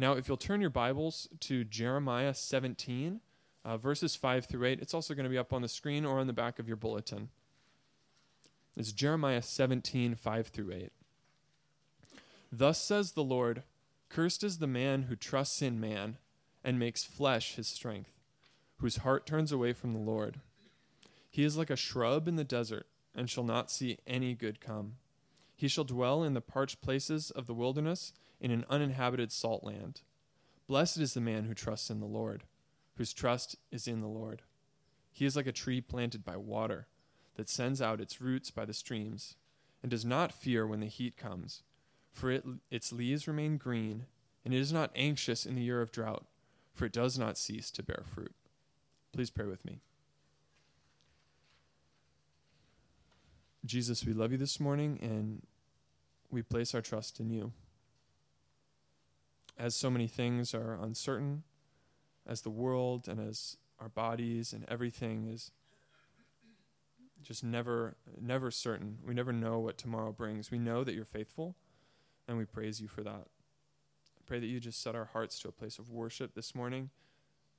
Now, if you'll turn your Bibles to Jeremiah 17, uh, verses 5 through 8, it's also going to be up on the screen or on the back of your bulletin. It's Jeremiah 17, 5 through 8. Thus says the Lord Cursed is the man who trusts in man and makes flesh his strength, whose heart turns away from the Lord. He is like a shrub in the desert and shall not see any good come. He shall dwell in the parched places of the wilderness, in an uninhabited salt land. Blessed is the man who trusts in the Lord, whose trust is in the Lord. He is like a tree planted by water, that sends out its roots by the streams, and does not fear when the heat comes, for it, its leaves remain green, and it is not anxious in the year of drought, for it does not cease to bear fruit. Please pray with me. Jesus, we love you this morning and we place our trust in you. As so many things are uncertain, as the world and as our bodies and everything is just never never certain. We never know what tomorrow brings. We know that you're faithful and we praise you for that. I pray that you just set our hearts to a place of worship this morning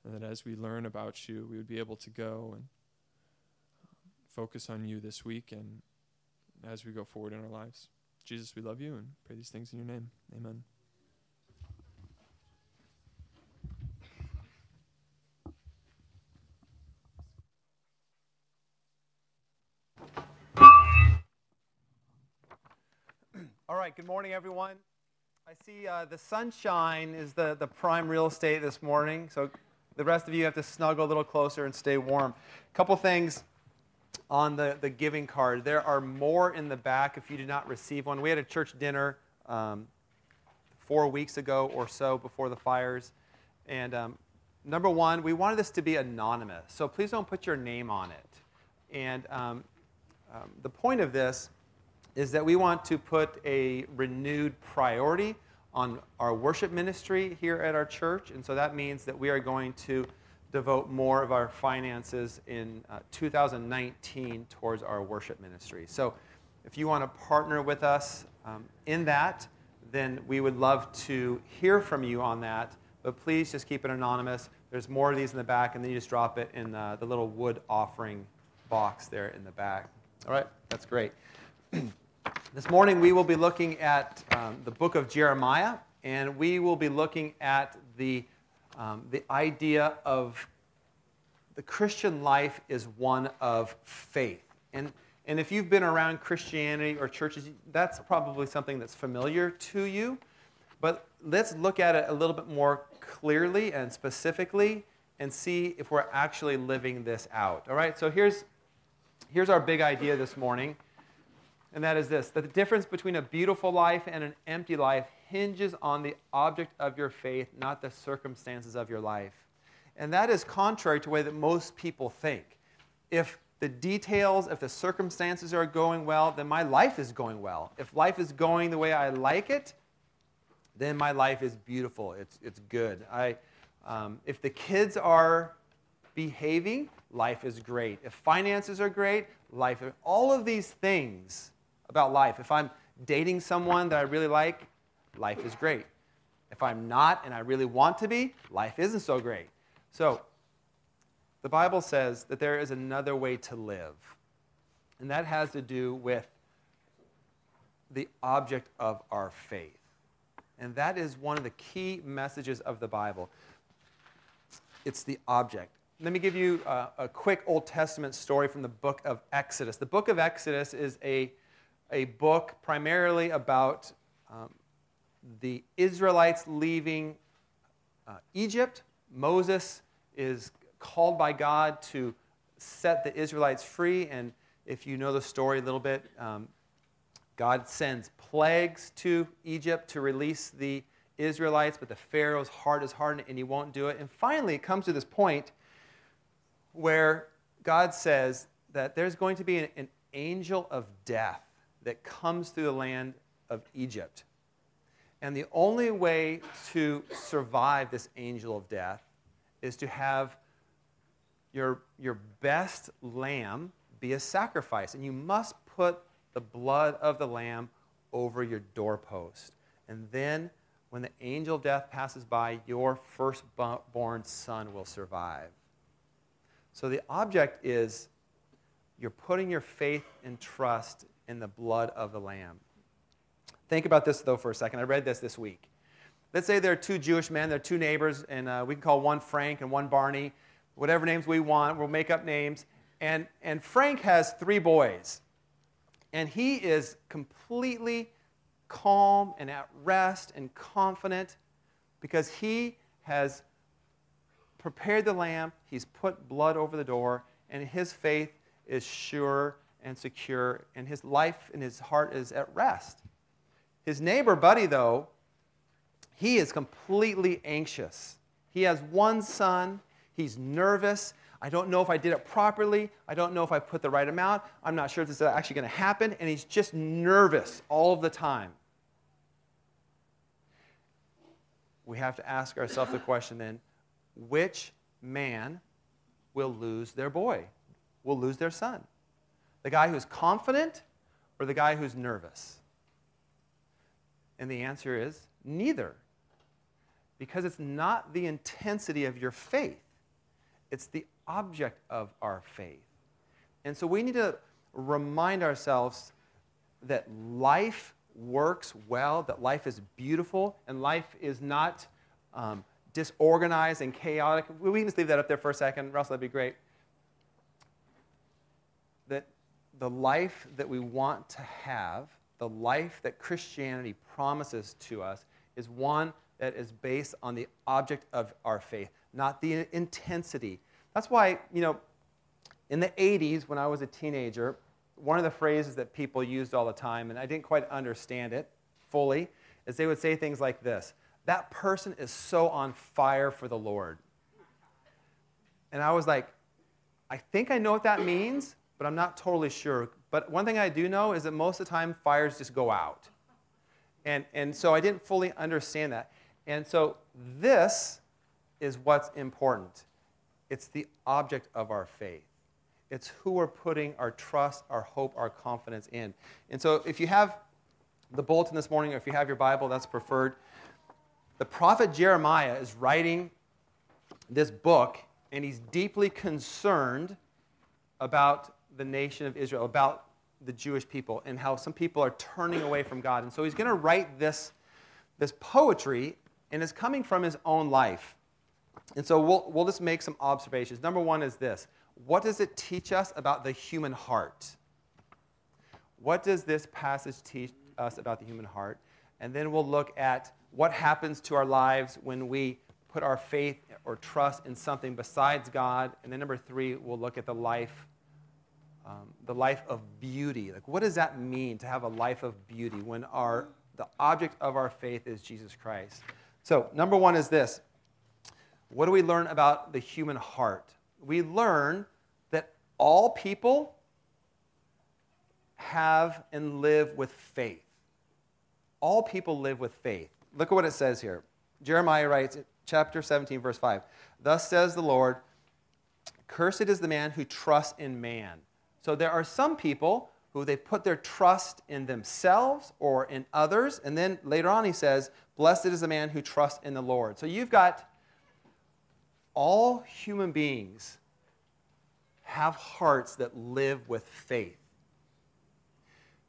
and that as we learn about you, we would be able to go and focus on you this week and as we go forward in our lives. Jesus, we love you and pray these things in your name. Amen. Right, good morning, everyone. I see uh, the sunshine is the, the prime real estate this morning, so the rest of you have to snuggle a little closer and stay warm. A couple things on the, the giving card. There are more in the back if you did not receive one. We had a church dinner um, four weeks ago or so before the fires. And um, number one, we wanted this to be anonymous. So please don't put your name on it. And um, um the point of this is that we want to put a renewed priority on our worship ministry here at our church. And so that means that we are going to devote more of our finances in uh, 2019 towards our worship ministry. So if you want to partner with us um, in that, then we would love to hear from you on that. But please just keep it anonymous. There's more of these in the back, and then you just drop it in the, the little wood offering box there in the back. All right, that's great. this morning we will be looking at um, the book of Jeremiah, and we will be looking at the um, the idea of the Christian life is one of faith. And, and if you've been around Christianity or churches, that's probably something that's familiar to you. But let's look at it a little bit more clearly and specifically and see if we're actually living this out. All right, so here's, here's our big idea this morning, and that is this that the difference between a beautiful life and an empty life hinges on the object of your faith, not the circumstances of your life. And that is contrary to the way that most people think. If the details, if the circumstances are going well, then my life is going well. If life is going the way I like it, then my life is beautiful. It's, it's good. I, um, if the kids are behaving, life is great. If finances are great, life, all of these things about life. If I'm dating someone that I really like, life is great. If I'm not and I really want to be, life isn't so great. So, the Bible says that there is another way to live, and that has to do with the object of our faith. And that is one of the key messages of the Bible. It's the object. Let me give you a, a, quick Old Testament story from the book of Exodus. The book of Exodus is a, a book primarily about um, the Israelites leaving uh, Egypt. Moses is called by God to set the Israelites free. And if you know the story a little bit, um, God sends plagues to Egypt to release the Israelites, but the Pharaoh's heart is hardened and he won't do it. And finally, it comes to this point where God says that there's going to be an, an angel of death that comes through the land of Egypt. And the only way to survive this angel of death is to have your, your best lamb be a sacrifice. And you must put the blood of the lamb over your doorpost. And then when the angel of death passes by, your firstborn son will survive. So the object is you're putting your faith and trust in the blood of the Lamb. Think about this, though, for a second. I read this this week. Let's say there are two Jewish men, they're two neighbors, and uh, we can call one Frank and one Barney, whatever names we want, we'll make up names. And, and Frank has three boys, and he is completely calm and at rest and confident because he has prepared the lamb, he's put blood over the door, and his faith is sure and secure, and his life and his heart is at rest. His neighbor, Buddy, though, he is completely anxious. He has one son, he's nervous. I don't know if I did it properly. I don't know if I put the right amount. I'm not sure if this is actually going to happen. And he's just nervous all of the time. We have to ask ourselves the question then which man will lose their boy, will lose their son? The guy who's confident or the guy who's nervous? And the answer is neither. Because it's not the intensity of your faith, it's the object of our faith. And so we need to remind ourselves that life works well, that life is beautiful, and life is not um, disorganized and chaotic. We can just leave that up there for a second. Russell, that'd be great. That the life that we want to have, the life that Christianity promises to us, is one that is based on the object of our faith, not the intensity. That's why, you know, in the 80s, when I was a teenager, one of the phrases that people used all the time, and I didn't quite understand it fully, is they would say things like this That person is so on fire for the Lord. And I was like, I think I know what that means, but I'm not totally sure. But one thing I do know is that most of the time fires just go out. And, and so I didn't fully understand that. And so this is what's important it's the object of our faith. It's who we're putting our trust, our hope, our confidence in. And so if you have the bulletin this morning, or if you have your Bible, that's preferred. The prophet Jeremiah is writing this book, and he's deeply concerned about the nation of Israel, about the Jewish people, and how some people are turning away from God. And so he's going to write this, this poetry, and it's coming from his own life. And so we'll, we'll just make some observations. Number one is this what does it teach us about the human heart? What does this passage teach us about the human heart? And then we'll look at what happens to our lives when we put our faith or trust in something besides God. And then number three, we'll look at the life, um, the life of beauty. Like, what does that mean to have a life of beauty when our the object of our faith is Jesus Christ? So, number one is this: What do we learn about the human heart? we learn that all people have and live with faith. All people live with faith. Look at what it says here. Jeremiah writes, chapter 17, verse 5 Thus says the Lord, Cursed is the man who trusts in man. So there are some people who they put their trust in themselves or in others. And then later on, he says, Blessed is the man who trusts in the Lord. So you've got all human beings have hearts that live with faith.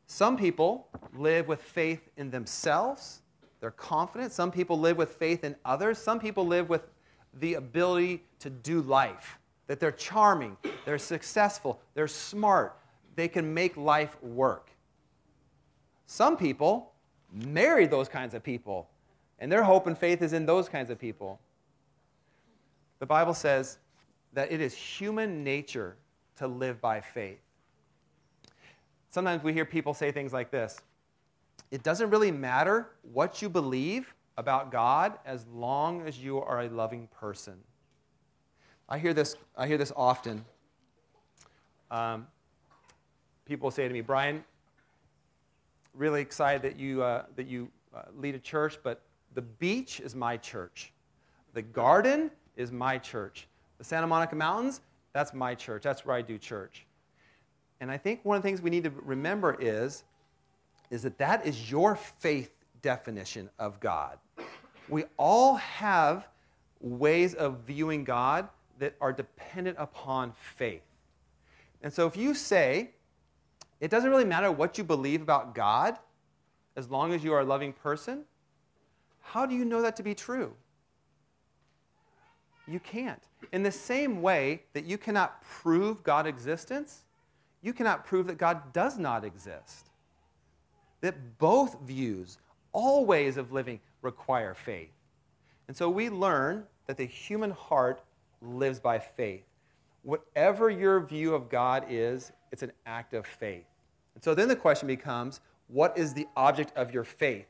Some people live with faith in themselves, they're confident. Some people live with faith in others. Some people live with the ability to do life, that they're charming, they're successful, they're smart, they can make life work. Some people marry those kinds of people, and their hope and faith is in those kinds of people. The Bible says that it is human nature to live by faith. Sometimes we hear people say things like this It doesn't really matter what you believe about God as long as you are a loving person. I hear this, I hear this often. Um, people say to me, Brian, really excited that you, uh, that you uh, lead a church, but the beach is my church. The garden is my church. The Santa Monica Mountains, that's my church. That's where I do church. And I think one of the things we need to remember is, is that that is your faith definition of God. we all have ways of viewing God that are dependent upon faith. And so if you say, it doesn't really matter what you believe about God as long as you are a loving person, how do you know that to be true? You can't. In the same way that you cannot prove God's existence, you cannot prove that God does not exist. That both views, all ways of living, require faith. And so we learn that the human heart lives by faith. Whatever your view of God is, it's an act of faith. And so then the question becomes what is the object of your faith?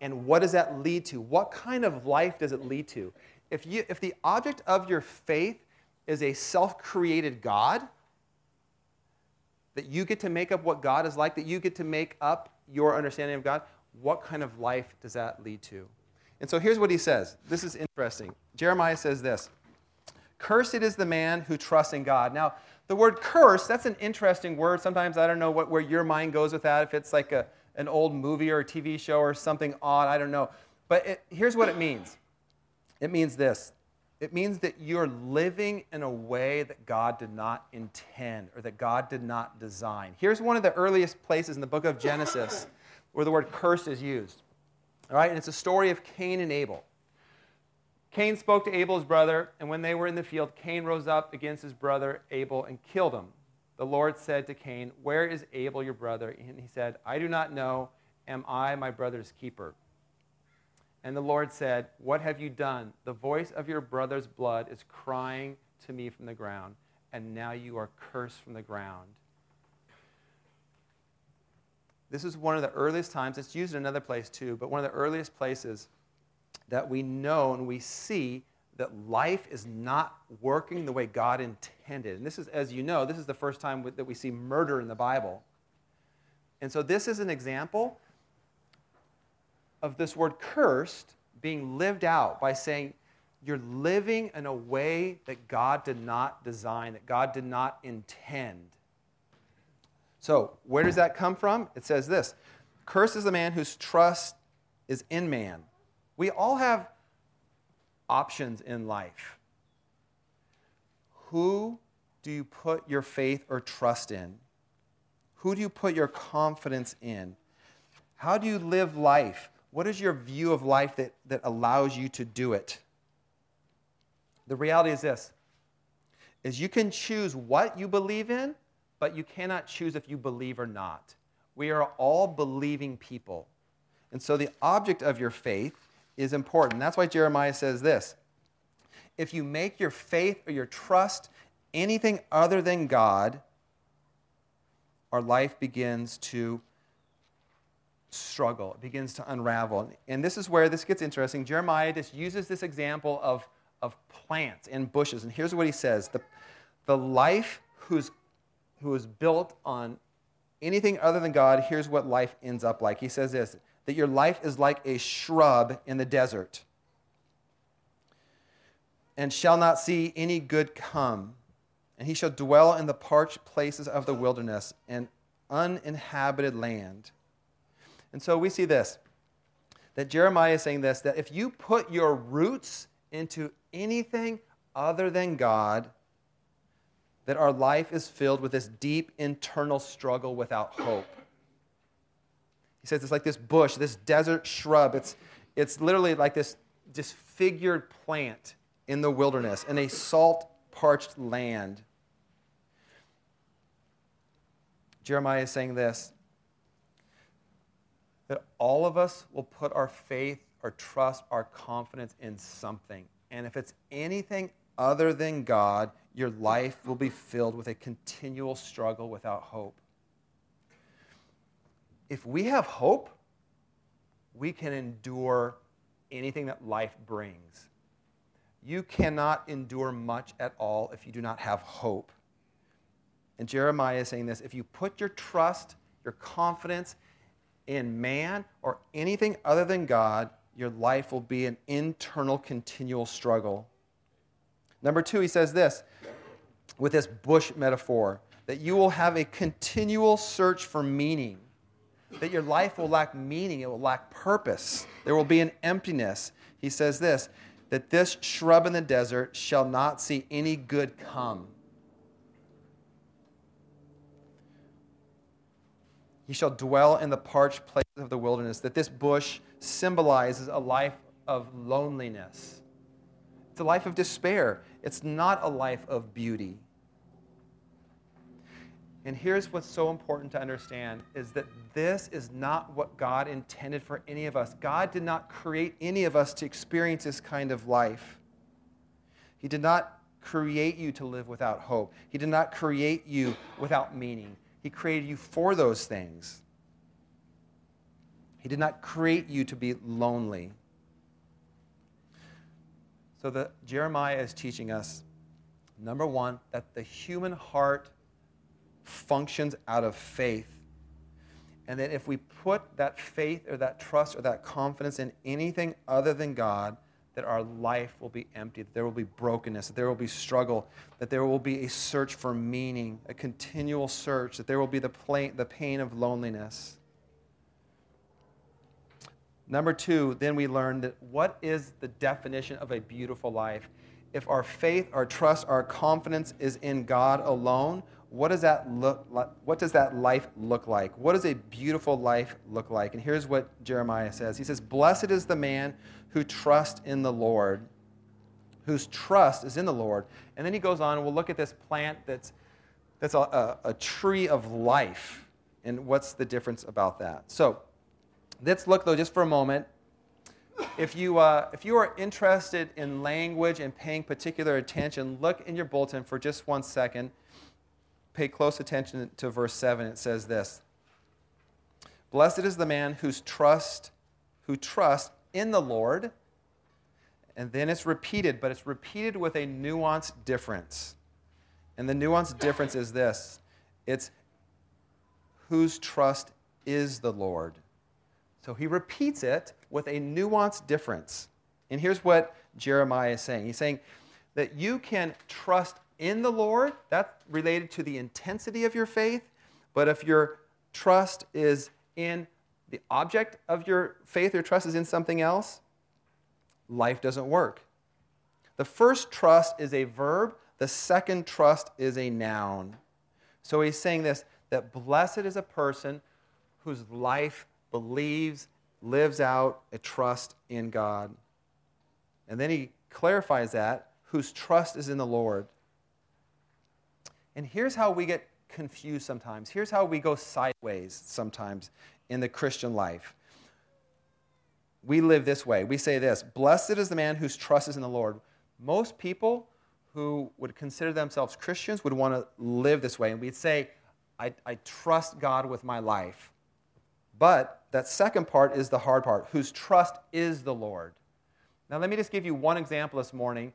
And what does that lead to? What kind of life does it lead to? If, you, if the object of your faith is a self created God, that you get to make up what God is like, that you get to make up your understanding of God, what kind of life does that lead to? And so here's what he says. This is interesting. Jeremiah says this Cursed is the man who trusts in God. Now, the word curse, that's an interesting word. Sometimes I don't know what, where your mind goes with that, if it's like a, an old movie or a TV show or something odd, I don't know. But it, here's what it means it means this it means that you're living in a way that God did not intend or that God did not design. Here's one of the earliest places in the book of Genesis where the word curse is used. All right, and it's a story of Cain and Abel. Cain spoke to Abel's brother, and when they were in the field, Cain rose up against his brother Abel and killed him. The Lord said to Cain, Where is Abel, your brother? And he said, I do not know. Am I my brother's keeper? And the Lord said, What have you done? The voice of your brother's blood is crying to me from the ground, and now you are cursed from the ground. This is one of the earliest times, it's used in another place too, but one of the earliest places that we know and we see that life is not working the way God intended. And this is, as you know, this is the first time that we see murder in the Bible. And so this is an example of this word cursed being lived out by saying, you're living in a way that God did not design, that God did not intend. So, where does that come from? It says this Cursed is the man whose trust is in man. We all have options in life. Who do you put your faith or trust in? Who do you put your confidence in? How do you live life? What is your view of life that, that allows you to do it? The reality is this is you can choose what you believe in but you cannot choose if you believe or not. We are all believing people. And so the object of your faith is important. That's why Jeremiah says this If you make your faith or your trust anything other than God, our life begins to struggle, it begins to unravel. And this is where this gets interesting. Jeremiah just uses this example of, of plants and bushes. And here's what he says the, the life whose who is built on anything other than God, here's what life ends up like. He says this that your life is like a shrub in the desert and shall not see any good come. And he shall dwell in the parched places of the wilderness and uninhabited land. And so we see this that Jeremiah is saying this that if you put your roots into anything other than God, that our life is filled with this deep internal struggle without hope. He says it's like this bush, this desert shrub. It's, it's literally like this disfigured plant in the wilderness, in a salt, parched land. Jeremiah is saying this that all of us will put our faith, our trust, our confidence in something. And if it's anything other than God, your life will be filled with a continual struggle without hope. If we have hope, we can endure anything that life brings. You cannot endure much at all if you do not have hope. And Jeremiah is saying this if you put your trust, your confidence in man or anything other than God, your life will be an internal, continual struggle. Number two, he says this with this bush metaphor that you will have a continual search for meaning. that your life will lack meaning, it will lack purpose. There will be an emptiness. He says this that this shrub in the desert shall not see any good come. He shall dwell in the parched places of the wilderness, that this bush symbolizes a life of loneliness. It's a life of despair. It's not a life of beauty. And here's what's so important to understand is that this is not what God intended for any of us. God did not create any of us to experience this kind of life. He did not create you to live without hope. He did not create you without meaning. He created you for those things. He did not create you to be lonely. So the Jeremiah is teaching us number 1 that the human heart functions out of faith. And that if we put that faith or that trust or that confidence in anything other than God, that our life will be empty, that there will be brokenness, that there will be struggle, that there will be a search for meaning, a continual search, that there will be the, plain, the pain of loneliness. Number two, then we learn that what is the definition of a beautiful life? If our faith, our trust, our confidence is in God alone, what does that look like? What does that life look like? What does a beautiful life look like? And here's what Jeremiah says. He says, "Blessed is the man who trusts in the Lord, whose trust is in the Lord." And then he goes on, and we'll look at this plant that's that's a, a, a tree of life, and what's the difference about that? So, let's look though just for a moment. If you, uh, if you are interested in language and paying particular attention, look in your bulletin for just one second pay close attention to verse 7. It says this Blessed is the man whose trust, who trusts in the Lord. And then it's repeated, but it's repeated with a nuanced difference. And the nuanced difference is this it's whose trust is the Lord. So he repeats it with a nuanced difference. And here's what Jeremiah is saying He's saying that you can trust in the Lord, that's related to the intensity of your faith. But if your trust is in the object of your faith or trust is in something else, life doesn't work. The first trust is a verb, the second trust is a noun. So he's saying this that blessed is a person whose life believes, lives out a trust in God. And then he clarifies that whose trust is in the Lord. And here's how we get confused sometimes. Here's how we go sideways sometimes in the Christian life. We live this way. We say this Blessed is the man whose trust is in the Lord. Most people who would consider themselves Christians would want to live this way. And we'd say, I, I trust God with my life. But that second part is the hard part, whose trust is the Lord. Now, let me just give you one example this morning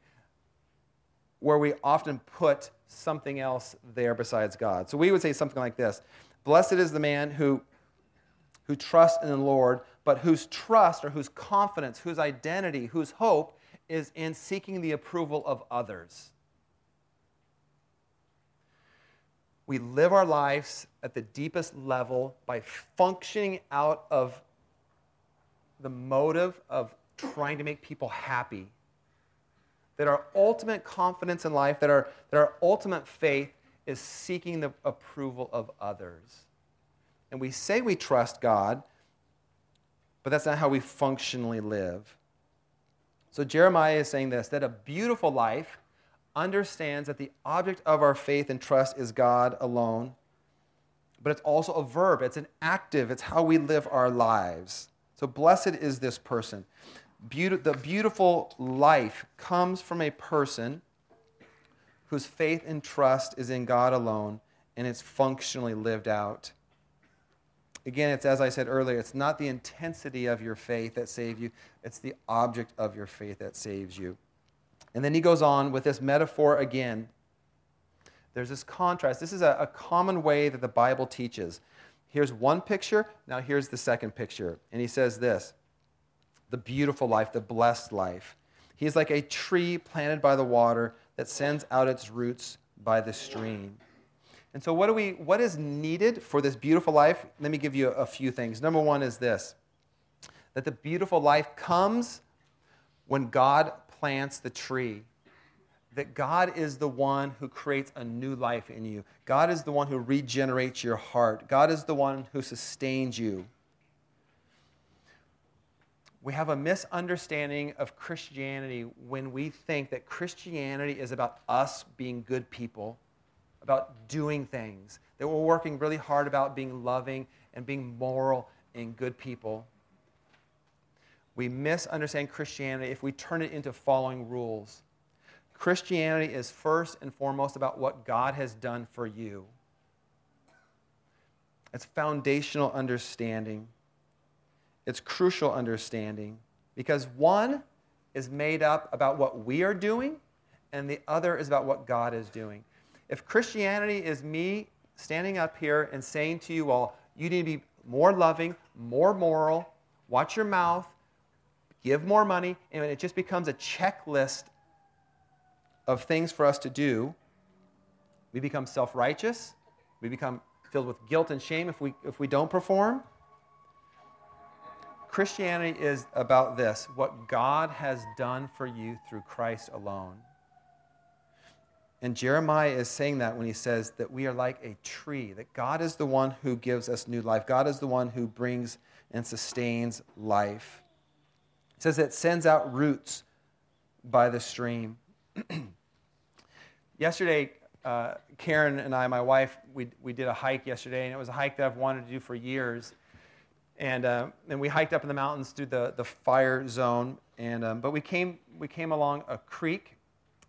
where we often put something else there besides God. So we would say something like this Blessed is the man who, who trusts in the Lord, but whose trust or whose confidence, whose identity, whose hope is in seeking the approval of others. We live our lives at the deepest level by functioning out of the motive of trying to make people happy that our ultimate confidence in life, that our, that our ultimate faith is seeking the approval of others. And we say we trust God, but that's not how we functionally live. So Jeremiah is saying this that a beautiful life understands that the object of our faith and trust is God alone, but it's also a verb, it's an active, it's how we live our lives. So blessed is this person the beautiful life comes from a person whose faith and trust is in God alone and it's functionally lived out. Again, it's as I said earlier, it's not the intensity of your faith that saves you, it's the object of your faith that saves you. And then he goes on with this metaphor again. There's this contrast. This is a, a common way that the Bible teaches. Here's one picture, now here's the second picture. And he says this the beautiful life, the blessed life. He is like a tree planted by the water that sends out its roots by the stream. And so, what, do we, what is needed for this beautiful life? Let me give you a, few things. Number one is this that the beautiful life comes when God plants the tree. That God is the one who creates a new life in you. God is the one who regenerates your heart. God is the one who sustains you. We have a misunderstanding of Christianity when we think that Christianity is about us being good people about doing things, that we're working really hard about being loving and being moral and good people. We misunderstand Christianity if we turn it into following rules. Christianity is first and foremost about what God has done for you. It's foundational understanding. It's crucial understanding because one is made up about what we are doing, and the other is about what God is doing. If Christianity is me standing up here and saying to you all, you need to be more loving, more moral, watch your mouth, give more money, and it just becomes a checklist of things for us to do, we become self righteous, we become filled with guilt and shame if we, if we don't perform. Christianity is about this what God has done for you through Christ alone. And Jeremiah is saying that when he says that we are like a tree, that God is the one who gives us new life. God is the one who brings and sustains life. He says it sends out roots by the stream. yesterday, uh, Karen and I, my wife, we, we did a hike yesterday, and it was a hike that I've wanted to do for years. And, uh, we hiked up in the mountains through the, the fire zone. And, um, but we came, we came along a creek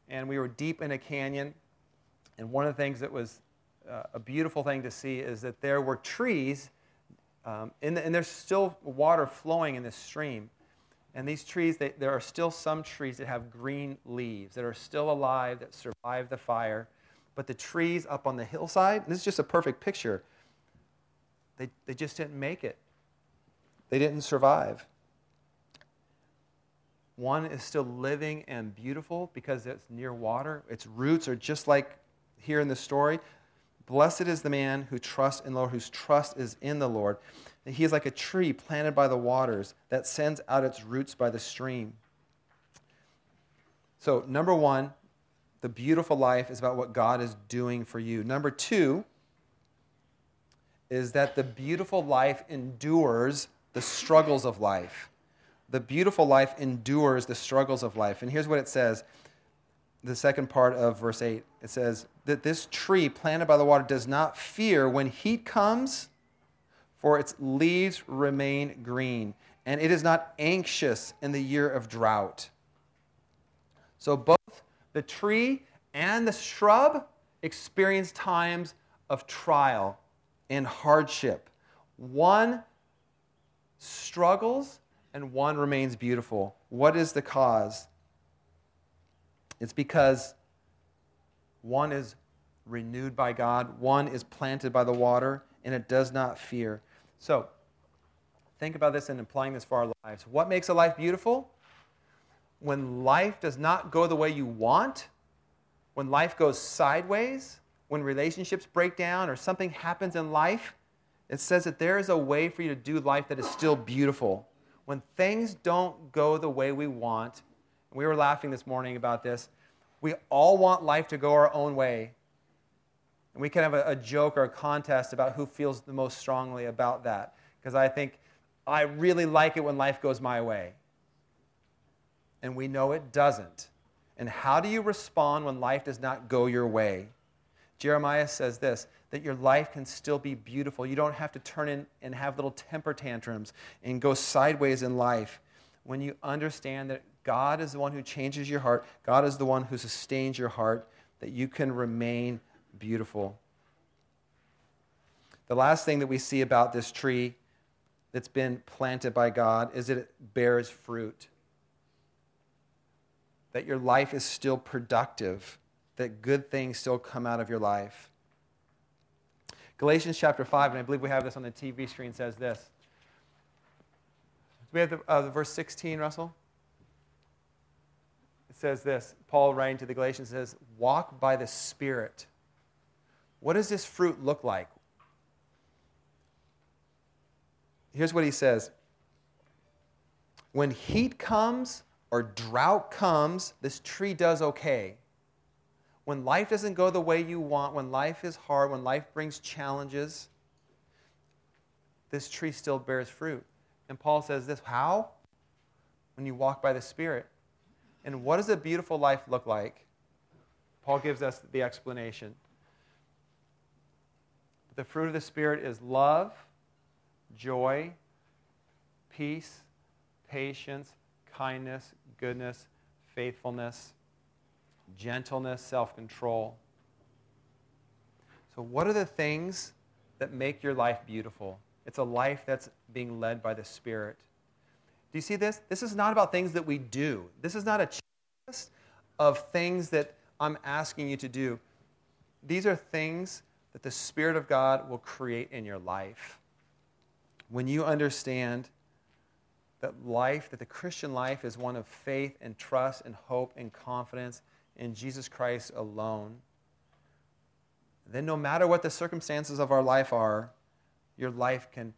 and we were deep in a canyon. And one of the things that was uh, a beautiful thing to see is that there were trees, um, the, and there's still water flowing in this stream. And these trees, they, there are still some trees that have green leaves that are still alive, that survived the fire. But the trees up on the hillside, this is just a perfect picture, they, they just didn't make it. They didn't survive. One is still living and beautiful because it's near water. Its roots are just like here in the story. Blessed is the man who trusts in the Lord, whose trust is in the Lord. He is like a tree planted by the waters that sends out its roots by the stream. So, number one, the beautiful life is about what God is doing for you. Number two is that the beautiful life endures the struggles of life the beautiful life endures the struggles of life. And here's what it says the second part of verse 8 it says that this tree planted by the water does not fear when heat comes, for its leaves remain green, and it is not anxious in the year of drought. So both the tree and the shrub experience times of trial and hardship. One struggles and one remains beautiful. What is the cause? It's because one is renewed by God, one is planted by the water, and it does not fear. So, think about this and applying this for our lives. What makes a life beautiful? When life does not go the way you want, when life goes sideways, when relationships break down or something happens in life, it says that there is a way for you to do life that is still beautiful when things don't go the way we want, we were laughing this morning about this, we all want life to go our own way. And we can have a, a joke or a contest about who feels the most strongly about that. Because I think I really like it when life goes my way. And we know it doesn't. And how do you respond when life does not go your way? Jeremiah says this that your life can still be beautiful. You don't have to turn in and have little temper tantrums and go sideways in life. When you understand that God is the one who changes your heart, God is the one who sustains your heart, that you can remain beautiful. The last thing that we see about this tree that's been planted by God is that it bears fruit. That your life is still productive, that good things still come out of your life. Galatians chapter 5, and I believe we have this on the TV screen, says this. We have the, uh, the verse 16, Russell? It says this Paul writing to the Galatians says, Walk by the Spirit. What does this fruit look like? Here's what he says When heat comes or drought comes, this tree does okay. When life doesn't go the way you want, when life is hard, when life brings challenges, this tree still bears fruit. And Paul says this how? When you walk by the Spirit. And what does a beautiful life look like? Paul gives us the explanation. The fruit of the Spirit is love, joy, peace, patience, kindness, goodness, faithfulness, gentleness, self control. So, what are the things that make your life beautiful? It's a life that's being led by the Spirit. Do you see this? This is not about things that we do. This is not a checklist of things that I'm asking you to do. These are things that the Spirit of God will create in your life. When you understand that life, that the Christian life is one of faith and trust and hope and confidence in Jesus Christ alone, then no matter what the circumstances of our life are, your life can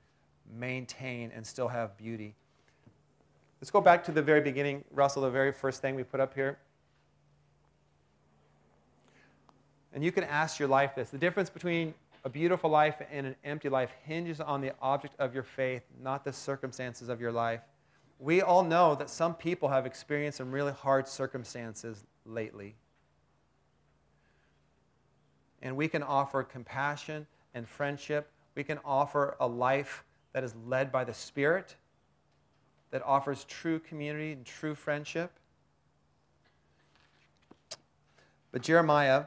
maintain and still have beauty. Let's go back to the very beginning, Russell, the very first thing we put up here. And you can ask your life this the difference between a beautiful life and an empty life hinges on the object of your faith, not the circumstances of your life. We all know that some people have experienced some really hard circumstances lately. And we can offer compassion and friendship. We can offer a life that is led by the Spirit, that offers true community and true friendship. But Jeremiah,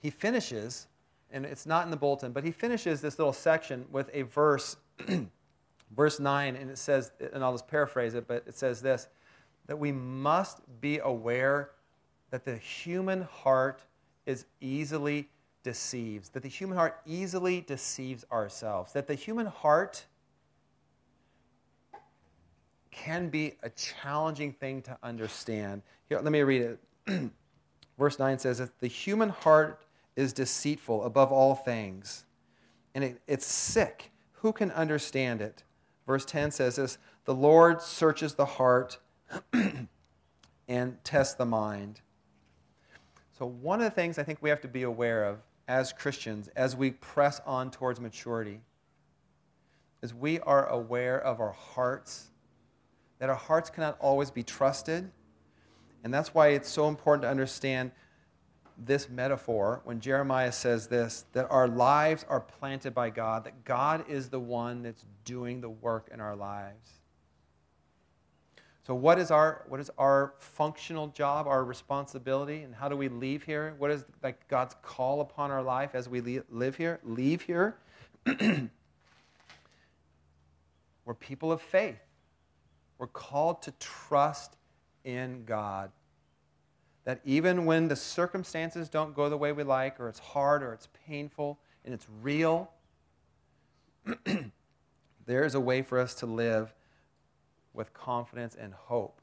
he finishes, and it's not in the bulletin, but he finishes this little section with a verse, verse 9, and it says, and I'll just paraphrase it, but it says this that we must be aware that the human heart is easily deceived, that the human heart easily deceives ourselves, that the human heart can be a challenging thing to understand. Here, let me read it. Verse 9 says that the human heart is deceitful above all things, and it, it's sick. Who can understand it? Verse 10 says this The Lord searches the heart and tests the mind. So, one of the things I think we have to be aware of as Christians as we press on towards maturity is we are aware of our hearts, that our hearts cannot always be trusted. And that's why it's so important to understand this metaphor when Jeremiah says this that our lives are planted by God, that God is the one that's doing the work in our lives. So, what is our what is our functional job, our responsibility, and how do we leave here? What is like God's call upon our life as we live here? Leave here. We're people of faith. We're called to trust in God. That even when the circumstances don't go the way we like, or it's hard, or it's painful, and it's real, there is a way for us to live with confidence and hope.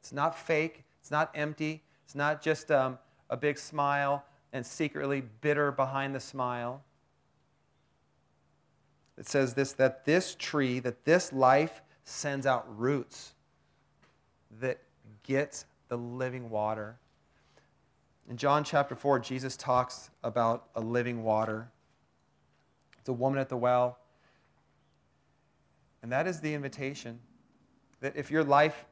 It's not fake, it's not empty, it's not just um, a big smile and secretly bitter behind the smile. It says this that this tree, that this life sends out roots that gets the living water. In John chapter 4, Jesus talks about a living water. It's a woman at the well. And that is the invitation that if your life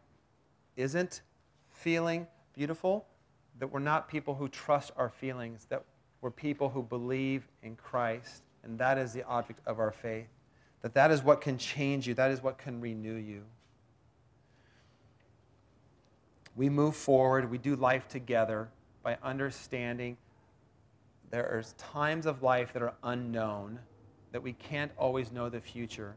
isn't feeling beautiful, that we're not people who trust our feelings, that we're people who believe in Christ, and that is the object of our faith. That that is what can change you, that is what can renew you. We move forward, we do life together by understanding there are times of life that are unknown, that we can't always know the future.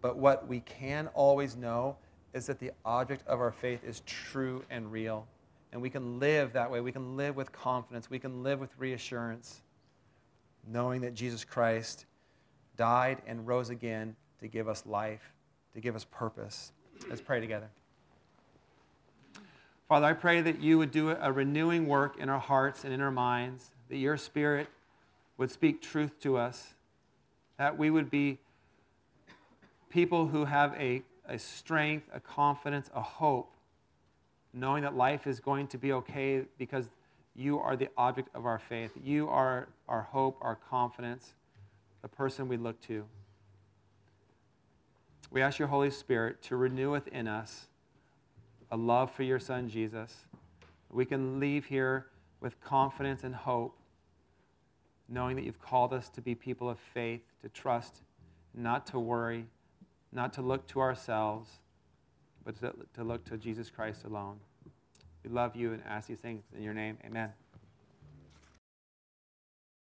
But what we can always know is that the object of our faith is true and real. And we can live that way. We can live with confidence. We can live with reassurance, knowing that Jesus Christ died and rose again to give us life, to give us purpose. Let's pray together. Father, I pray that you would do a renewing work in our hearts and in our minds, that your Spirit would speak truth to us, that we would be people who have a, a strength, a confidence, a hope, knowing that life is going to be okay because you are the object of our faith. You are our hope, our confidence, the person we look to. We ask your Holy Spirit to renew within us a love for your Son, Jesus. We can leave here with confidence and hope, knowing that you've called us to be people of faith, to trust, not to worry, not to look to ourselves, but to, look to Jesus Christ alone. We love you and ask these things in your name. Amen.